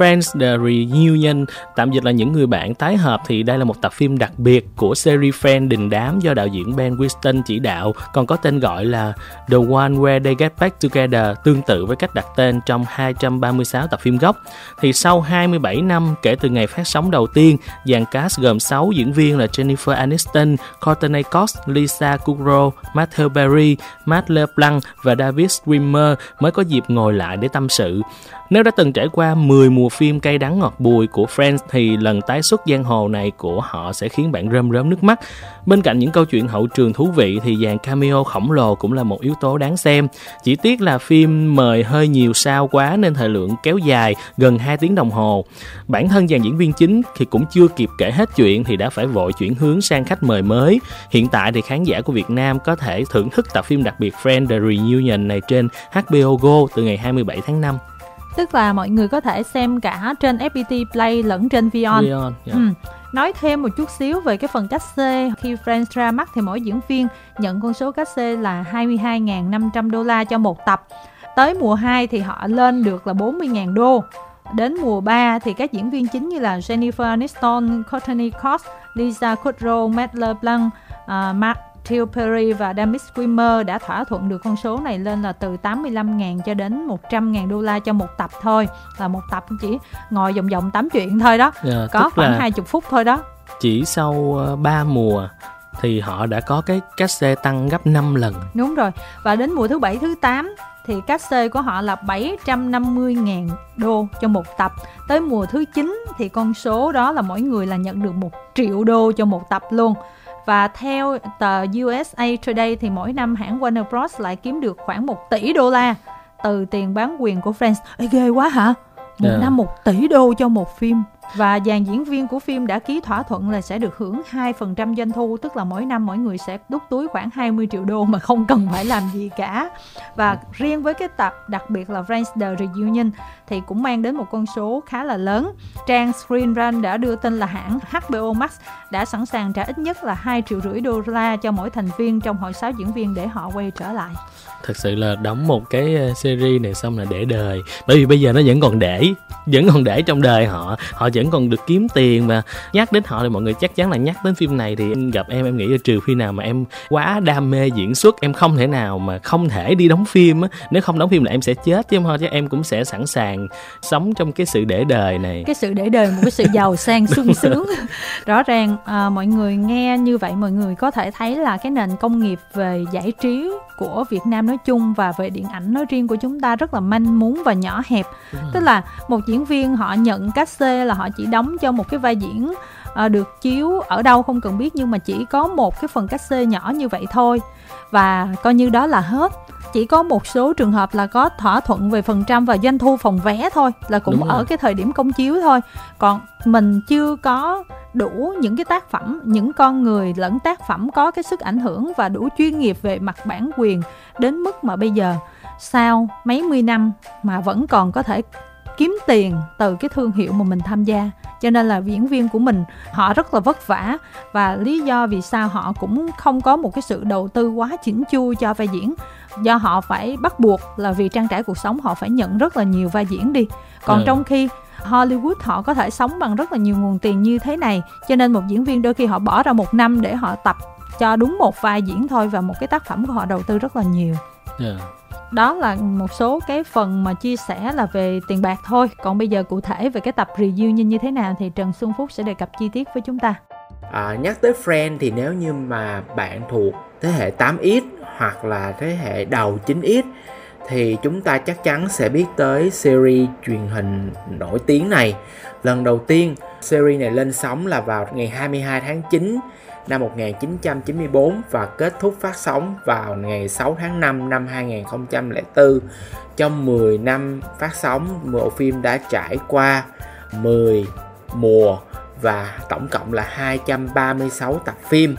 Friends The Reunion, tạm dịch là những người bạn tái hợp thì đây là một tập phim đặc biệt của series Friends đình đám do đạo diễn Ben Winston chỉ đạo, còn có tên gọi là The One Where They Get Back Together, tương tự với cách đặt tên trong 236 tập phim gốc. Thì sau 27 năm kể từ ngày phát sóng đầu tiên, dàn cast gồm 6 diễn viên là Jennifer Aniston, Courtney Cox, Lisa Kudrow, Matthew Perry, Matt LeBlanc và David Schwimmer mới có dịp ngồi lại để tâm sự. Nếu đã từng trải qua 10 mùa phim cay đắng ngọt bùi của Friends thì lần tái xuất giang hồ này của họ sẽ khiến bạn rơm rớm nước mắt. Bên cạnh những câu chuyện hậu trường thú vị thì dàn cameo khổng lồ cũng là một yếu tố đáng xem. Chỉ tiếc là phim mời hơi nhiều sao quá nên thời lượng kéo dài gần 2 tiếng đồng hồ. Bản thân dàn diễn viên chính thì cũng chưa kịp kể hết chuyện thì đã phải vội chuyển hướng sang khách mời mới. Hiện tại thì khán giả của Việt Nam có thể thưởng thức tập phim đặc biệt Friends The Reunion này trên HBO Go từ ngày 27 tháng 5 tức là mọi người có thể xem cả trên FPT Play lẫn trên Vion. Vion yeah. Ừ. Nói thêm một chút xíu về cái phần cách xê khi Friends ra mắt thì mỗi diễn viên nhận con số cách xê là 22.500 đô la cho một tập. Tới mùa 2 thì họ lên được là 40.000 đô. Đến mùa 3 thì các diễn viên chính như là Jennifer Aniston, Courtney Cox, Lisa Kudrow, Matt LeBlanc, uh, Mark Matthew Perry và David Schwimmer đã thỏa thuận được con số này lên là từ 85.000 cho đến 100.000 đô la cho một tập thôi. Là một tập chỉ ngồi vòng vòng tám chuyện thôi đó. Yeah, dạ, có khoảng hai chục phút thôi đó. chỉ sau 3 ờ, mùa thì họ đã có cái cách xe tăng gấp 5 lần. Đúng rồi. Và đến mùa thứ bảy thứ 8 thì cách xê của họ là 750.000 đô cho một tập. Tới mùa thứ 9 thì con số đó là mỗi người là nhận được 1 triệu đô cho một tập luôn. Và theo tờ USA Today thì mỗi năm hãng Warner Bros lại kiếm được khoảng 1 tỷ đô la từ tiền bán quyền của Friends. Ê, ghê quá hả? Một yeah. Dạ. năm 1 tỷ đô cho một phim và dàn diễn viên của phim đã ký thỏa thuận là sẽ được hưởng 2% doanh thu, tức là mỗi năm mỗi người sẽ đút túi khoảng 20 triệu đô mà không cần phải làm gì cả. Và riêng với cái tập đặc biệt là Friends The Reunion thì cũng mang đến một con số khá là lớn. Trang Screen Run đã đưa tin là hãng HBO Max đã sẵn sàng trả ít nhất là 2 triệu rưỡi đô la cho mỗi thành viên trong hội 6 diễn viên để họ quay trở lại. Thật sự là đóng một cái ờ, series này xong là để đời. Bởi vì bây giờ nó vẫn còn để, vẫn còn để trong đời họ. Họ chỉ vẫn còn được kiếm tiền và nhắc đến họ thì mọi người chắc chắn là nhắc đến phim này. Thì em gặp em em nghĩ là trừ khi nào mà em quá đam mê diễn xuất em không thể nào mà không thể đi đóng phim á. Nếu không đóng phim là em sẽ chết chứ không thôi chứ em cũng sẽ sẵn sàng sống trong cái sự để đời này. Cái sự để đời một cái sự giàu sang sung sướng. Rõ ràng à, mọi người nghe như vậy mọi người có thể thấy là cái nền công nghiệp về giải trí của Việt Nam nói chung và về điện ảnh nói riêng của chúng ta rất là manh muốn và nhỏ hẹp. Tức là một diễn viên họ nhận cách xê là họ chỉ đóng cho một cái vai diễn à, được chiếu ở đâu không cần biết nhưng mà chỉ có một cái phần cách xê nhỏ như vậy thôi và coi như đó là hết. Chỉ có một số trường hợp là có thỏa thuận về phần trăm và doanh thu phòng vé thôi là cũng ở cái thời điểm công chiếu thôi. Còn mình chưa có đủ những cái tác phẩm những con người lẫn tác phẩm có cái sức ảnh hưởng và đủ chuyên nghiệp về mặt bản quyền đến mức mà bây giờ sau mấy mươi năm mà vẫn còn có thể kiếm tiền từ cái thương hiệu mà mình tham gia cho nên là diễn viên của mình họ rất là vất vả và lý do vì sao họ cũng không có một cái sự đầu tư quá chỉnh chu cho vai diễn do họ phải bắt buộc là vì trang trải cuộc sống họ phải nhận rất là nhiều vai diễn đi còn ừ. trong khi Hollywood họ có thể sống bằng rất là nhiều nguồn tiền như thế này cho nên một diễn viên đôi khi họ bỏ ra một năm để họ tập cho đúng một vai diễn thôi và một cái tác phẩm của họ đầu tư rất là nhiều yeah. Đó là một số cái phần mà chia sẻ là về tiền bạc thôi. Còn bây giờ cụ thể về cái tập review như như thế nào thì Trần Xuân Phúc sẽ đề cập chi tiết với chúng ta. À, nhắc tới Friend thì nếu như mà bạn thuộc thế hệ 8X hoặc là thế hệ đầu 9X thì chúng ta chắc chắn sẽ biết tới series truyền hình nổi tiếng này. Lần đầu tiên series này lên sóng là vào ngày 22 tháng 9 năm 1994 và kết thúc phát sóng vào ngày 6 tháng 5 năm 2004. Trong 10 năm phát sóng, bộ phim đã trải qua 10 mùa và tổng cộng là 236 tập phim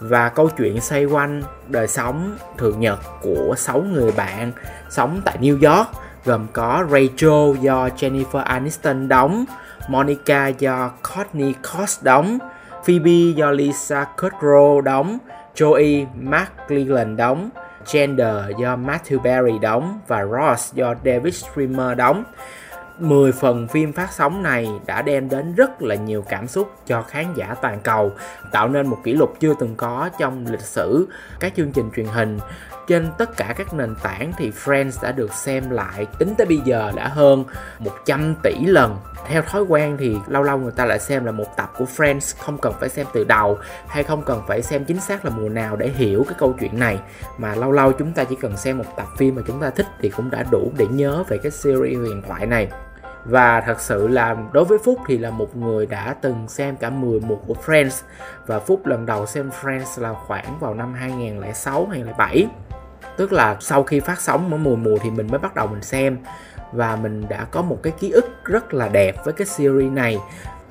và câu chuyện xoay quanh đời sống thường nhật của 6 người bạn sống tại New York gồm có Rachel do Jennifer Aniston đóng, Monica do Courtney Cox đóng, Phoebe do Lisa Kudrow đóng, Joey McClellan đóng, Gender do Matthew Berry đóng và Ross do David Schwimmer đóng 10 phần phim phát sóng này đã đem đến rất là nhiều cảm xúc cho khán giả toàn cầu, tạo nên một kỷ lục chưa từng có trong lịch sử các chương trình truyền hình. Trên tất cả các nền tảng thì Friends đã được xem lại tính tới bây giờ đã hơn 100 tỷ lần. Theo thói quen thì lâu lâu người ta lại xem là một tập của Friends, không cần phải xem từ đầu hay không cần phải xem chính xác là mùa nào để hiểu cái câu chuyện này. Mà lâu lâu chúng ta chỉ cần xem một tập phim mà chúng ta thích thì cũng đã đủ để nhớ về cái series huyền thoại này và thật sự là đối với Phúc thì là một người đã từng xem cả 10 mùa của Friends. Và Phúc lần đầu xem Friends là khoảng vào năm 2006 2007 tức là sau khi phát sóng mỗi mùa mùa thì mình mới bắt đầu mình xem. Và mình đã có một cái ký ức rất là đẹp với cái series này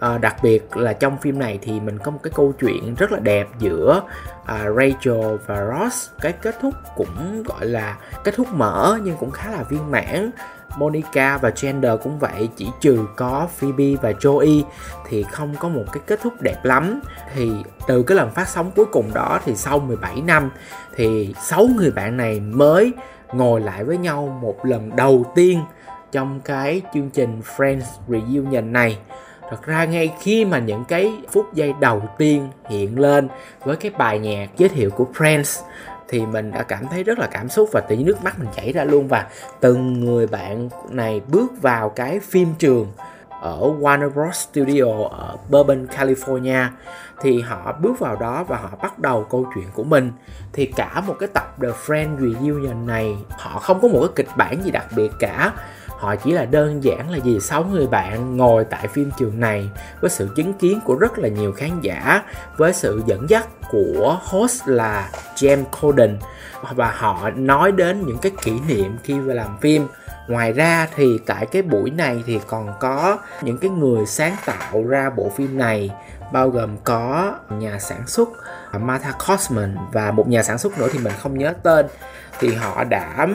à, đặc biệt là trong phim này thì mình có một cái câu chuyện rất là đẹp giữa à, Rachel và Ross. Cái kết thúc cũng gọi là kết thúc mở nhưng cũng khá là viên mãn. Monica và Chandler cũng vậy chỉ trừ có Phoebe và Joey thì không có một cái kết thúc đẹp lắm. Thì từ cái lần phát sóng cuối cùng đó thì sau 17 năm thì sáu người bạn này mới ngồi lại với nhau một lần đầu tiên trong cái chương trình Friends Reunion này thật ra ngay khi mà những cái phút giây đầu tiên hiện lên với cái bài nhạc giới thiệu của Friends thì mình đã cảm thấy rất là cảm xúc và tự nhiên nước mắt mình chảy ra luôn. Và từng người bạn này bước vào cái phim trường ở Warner Bros. Studio ở Bourbon, California thì họ bước vào đó và họ bắt đầu câu chuyện của mình. Thì cả một cái tập The Friend Reunion này họ không có một cái kịch bản gì đặc biệt cả họ chỉ là đơn giản là gì sáu người bạn ngồi tại phim trường này với sự chứng kiến của rất là nhiều khán giả, với sự dẫn dắt của host là James Corden. Và họ nói đến những cái kỷ niệm khi về làm phim. Ngoài ra thì tại cái buổi này thì còn có những cái người sáng tạo ra bộ phim này, bao gồm có nhà sản xuất Martha Cosman và một nhà sản xuất nữa thì mình không nhớ tên thì họ đã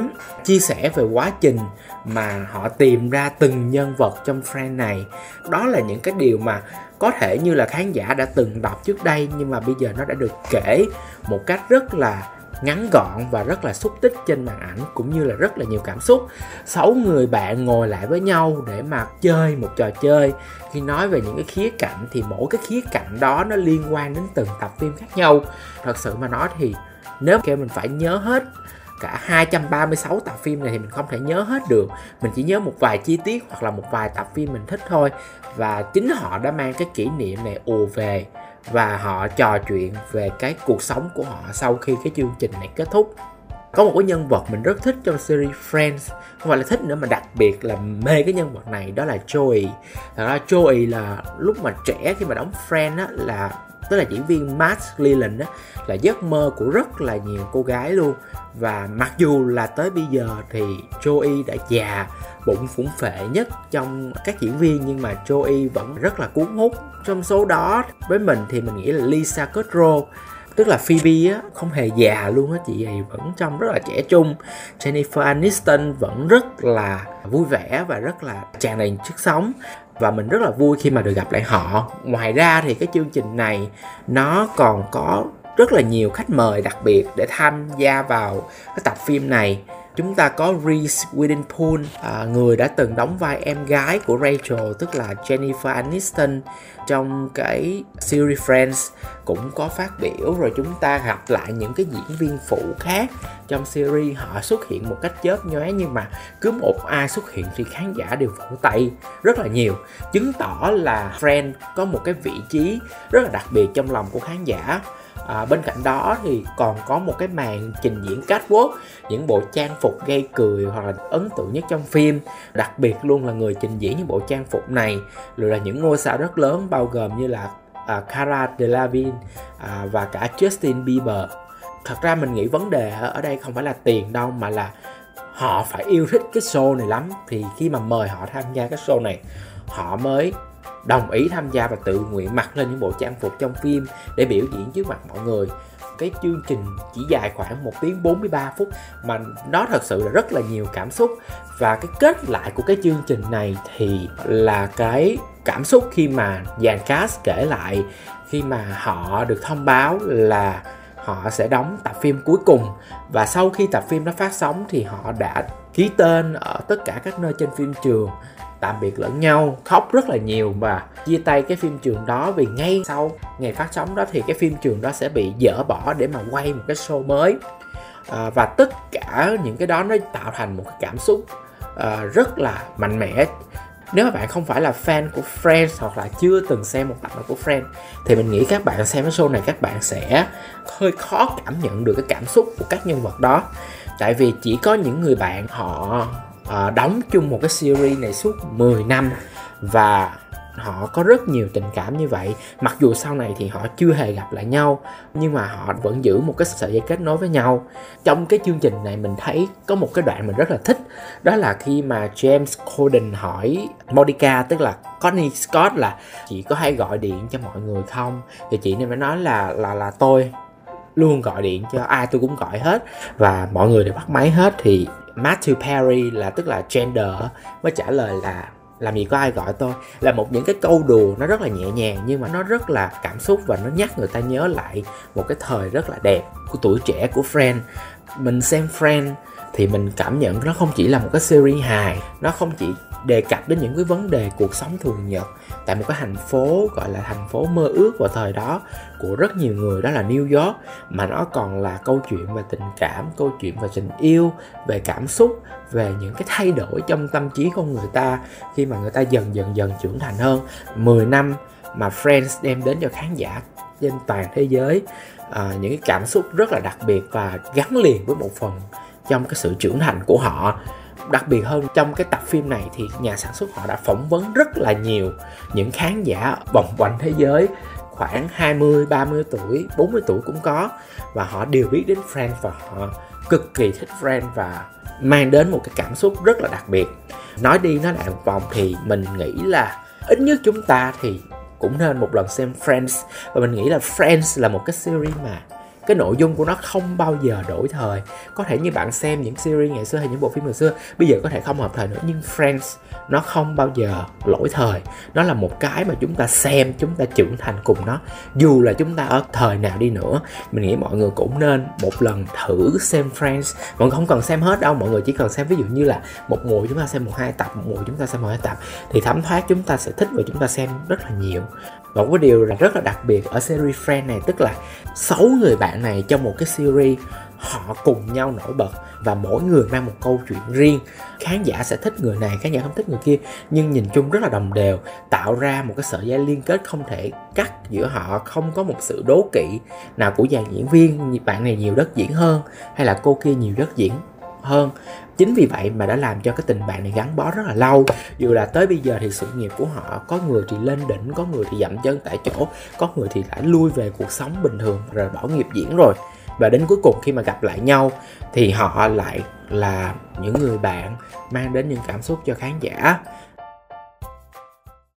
chia sẻ về quá trình mà họ tìm ra từng nhân vật trong friend này. Đó là những cái điều mà có thể như là khán giả đã từng đọc trước đây, nhưng mà bây giờ nó đã được kể một cách rất là ngắn gọn và rất là xúc tích trên màn ảnh, cũng như là rất là nhiều cảm xúc. Sáu người bạn ngồi lại với nhau để mà chơi một trò chơi. Khi nói về những cái khía cạnh thì mỗi cái khía cạnh đó nó liên quan đến từng tập phim khác nhau. Thật sự mà nói thì nếu kêu mình phải nhớ hết cả 236 tập phim này thì mình không thể nhớ hết được. Mình chỉ nhớ một vài chi tiết hoặc là một vài tập phim mình thích thôi. Và chính họ đã mang cái kỷ niệm này ùa về và họ trò chuyện về cái cuộc sống của họ sau khi cái chương trình này kết thúc. Có một cái nhân vật mình rất thích trong series Friends, không phải là thích nữa mà đặc biệt là mê cái nhân vật này, đó là Joey. Thật ra Joey là lúc mà trẻ khi mà đóng Friends á là tức là diễn viên Matt Leland đó, là giấc mơ của rất là nhiều cô gái luôn. Và mặc dù là tới bây giờ thì Joey đã già bụng phủng phệ nhất trong các diễn viên nhưng mà Joey vẫn rất là cuốn hút trong số đó. Với mình thì mình nghĩ là Lisa Kudrow tức là Phoebe á không hề già luôn á chị ấy vẫn trông rất là trẻ trung. Jennifer Aniston vẫn rất là vui vẻ và rất là tràn đầy sức sống và mình rất là vui khi mà được gặp lại họ. Ngoài ra thì cái chương trình này, nó còn có rất là nhiều khách mời đặc biệt để tham gia vào cái tập phim này chúng ta có Reese Witherspoon à, người đã từng đóng vai em gái của Rachel tức là Jennifer Aniston trong cái series Friends cũng có phát biểu. Rồi chúng ta gặp lại những cái diễn viên phụ khác trong series. Họ xuất hiện một cách chớp nhoé nhưng mà cứ một ai xuất hiện thì khán giả đều vỗ tay rất là nhiều. Chứng tỏ là Friends có một cái vị trí rất là đặc biệt trong lòng của khán giả à, bên cạnh đó thì còn có một cái màn trình diễn catwalk những bộ trang phục gây cười hoặc là ấn tượng nhất trong phim. Đặc biệt luôn là người trình diễn những bộ trang phục này rồi là những ngôi sao rất lớn bao gồm như là à, Cara Delevingne à, và cả Justin Bieber. Thật ra mình nghĩ vấn đề ở đây không phải là tiền đâu mà là họ phải yêu thích cái show này lắm. Thì khi mà mời họ tham gia cái show này họ mới đồng ý tham gia và tự nguyện mặc lên những bộ trang phục trong phim để biểu diễn trước mặt mọi người. Cái chương trình chỉ dài khoảng 1 tiếng 43 phút mà nó thật sự là rất là nhiều cảm xúc. Và cái kết lại của cái chương trình này thì là cái cảm xúc khi mà dàn cast kể lại, khi mà họ được thông báo là họ sẽ đóng tập phim cuối cùng. Và sau khi tập phim nó phát sóng thì họ đã ký tên ở tất cả các nơi trên phim trường tạm biệt lẫn nhau khóc rất là nhiều và chia tay cái phim trường đó vì ngay sau ngày phát sóng đó thì cái phim trường đó sẽ bị dỡ bỏ để mà quay một cái show mới. À, và tất cả những cái đó nó tạo thành một cái cảm xúc à, rất là mạnh mẽ nếu mà bạn không phải là fan của Friends hoặc là chưa từng xem một tập nào của Friends thì mình nghĩ các bạn xem cái show này các bạn sẽ hơi khó cảm nhận được cái cảm xúc của các nhân vật đó. Tại vì chỉ có những người bạn họ uh, đóng chung một cái series này suốt 10 năm và họ có rất nhiều tình cảm như vậy. Mặc dù sau này thì họ chưa hề gặp lại nhau, nhưng mà họ vẫn giữ một cái sợi dây kết nối với nhau. Trong cái chương trình này mình thấy có một cái đoạn mình rất là thích, đó là khi mà James Corden hỏi Monica, tức là Connie Scott là, chị có hay gọi điện cho mọi người không? Thì chị này mới nói là là là tôi luôn gọi điện cho ai tôi cũng gọi hết, và mọi người đều bắt máy hết. Thì Matthew Perry là, tức là gender mới trả lời là làm gì có ai gọi tôi. Là một những cái câu đùa nó rất là nhẹ nhàng, nhưng mà nó rất là cảm xúc và nó nhắc người ta nhớ lại một cái thời rất là đẹp của tuổi trẻ của Friend mình xem Friend thì mình cảm nhận nó không chỉ là một cái series hài nó không chỉ đề cập đến những cái vấn đề cuộc sống thường nhật tại một cái thành phố gọi là thành phố mơ ước vào thời đó của rất nhiều người đó là New York mà nó còn là câu chuyện về tình cảm, câu chuyện về tình yêu, về cảm xúc, về những cái thay đổi trong tâm trí con người ta khi mà người ta dần dần dần trưởng thành hơn. 10 năm mà Friends đem đến cho khán giả trên toàn thế giới à, những cái cảm xúc rất là đặc biệt và gắn liền với một phần trong cái sự trưởng thành của họ. Đặc biệt hơn trong cái tập phim này thì nhà sản xuất họ đã phỏng vấn rất là nhiều những khán giả vòng quanh thế giới khoảng 20, 30 tuổi, 40 tuổi cũng có. Và họ đều biết đến Friends và họ cực kỳ thích Friends và mang đến một cái cảm xúc rất là đặc biệt. Nói đi nói lại một vòng thì mình nghĩ là ít nhất chúng ta thì cũng nên một lần xem Friends. Và mình nghĩ là Friends là một cái series mà cái nội dung của nó không bao giờ đổi thời. Có thể như bạn xem những series ngày xưa hay những bộ phim ngày xưa, bây giờ có thể không hợp thời nữa, nhưng Friends nó không bao giờ lỗi thời. Nó là một cái mà chúng ta xem, chúng ta trưởng thành cùng nó. Dù là chúng ta ở thời nào đi nữa, mình nghĩ mọi người cũng nên một lần thử xem Friends. Còn không cần xem hết đâu, mọi người chỉ cần xem ví dụ như là một mùa chúng ta xem một hai tập, một mùa chúng ta xem một hai tập, thì thấm thoát chúng ta sẽ thích và chúng ta xem rất là nhiều và một cái điều là rất là đặc biệt ở series Friends này, tức là sáu người bạn này trong một cái series, họ cùng nhau nổi bật và mỗi người mang một câu chuyện riêng. Khán giả sẽ thích người này, khán giả không thích người kia, nhưng nhìn chung rất là đồng đều, tạo ra một cái sợi dây liên kết không thể cắt giữa họ, không có một sự đố kỵ nào của dàn diễn viên bạn này nhiều đất diễn hơn hay là cô kia nhiều đất diễn hơn. Chính vì vậy mà đã làm cho cái tình bạn này gắn bó rất là lâu. Dù là tới bây giờ thì sự nghiệp của họ, có người thì lên đỉnh, có người thì dậm chân tại chỗ, có người thì đã lui về cuộc sống bình thường rồi bỏ nghiệp diễn rồi. Và đến cuối cùng khi mà gặp lại nhau thì họ lại là những người bạn mang đến những cảm xúc cho khán giả.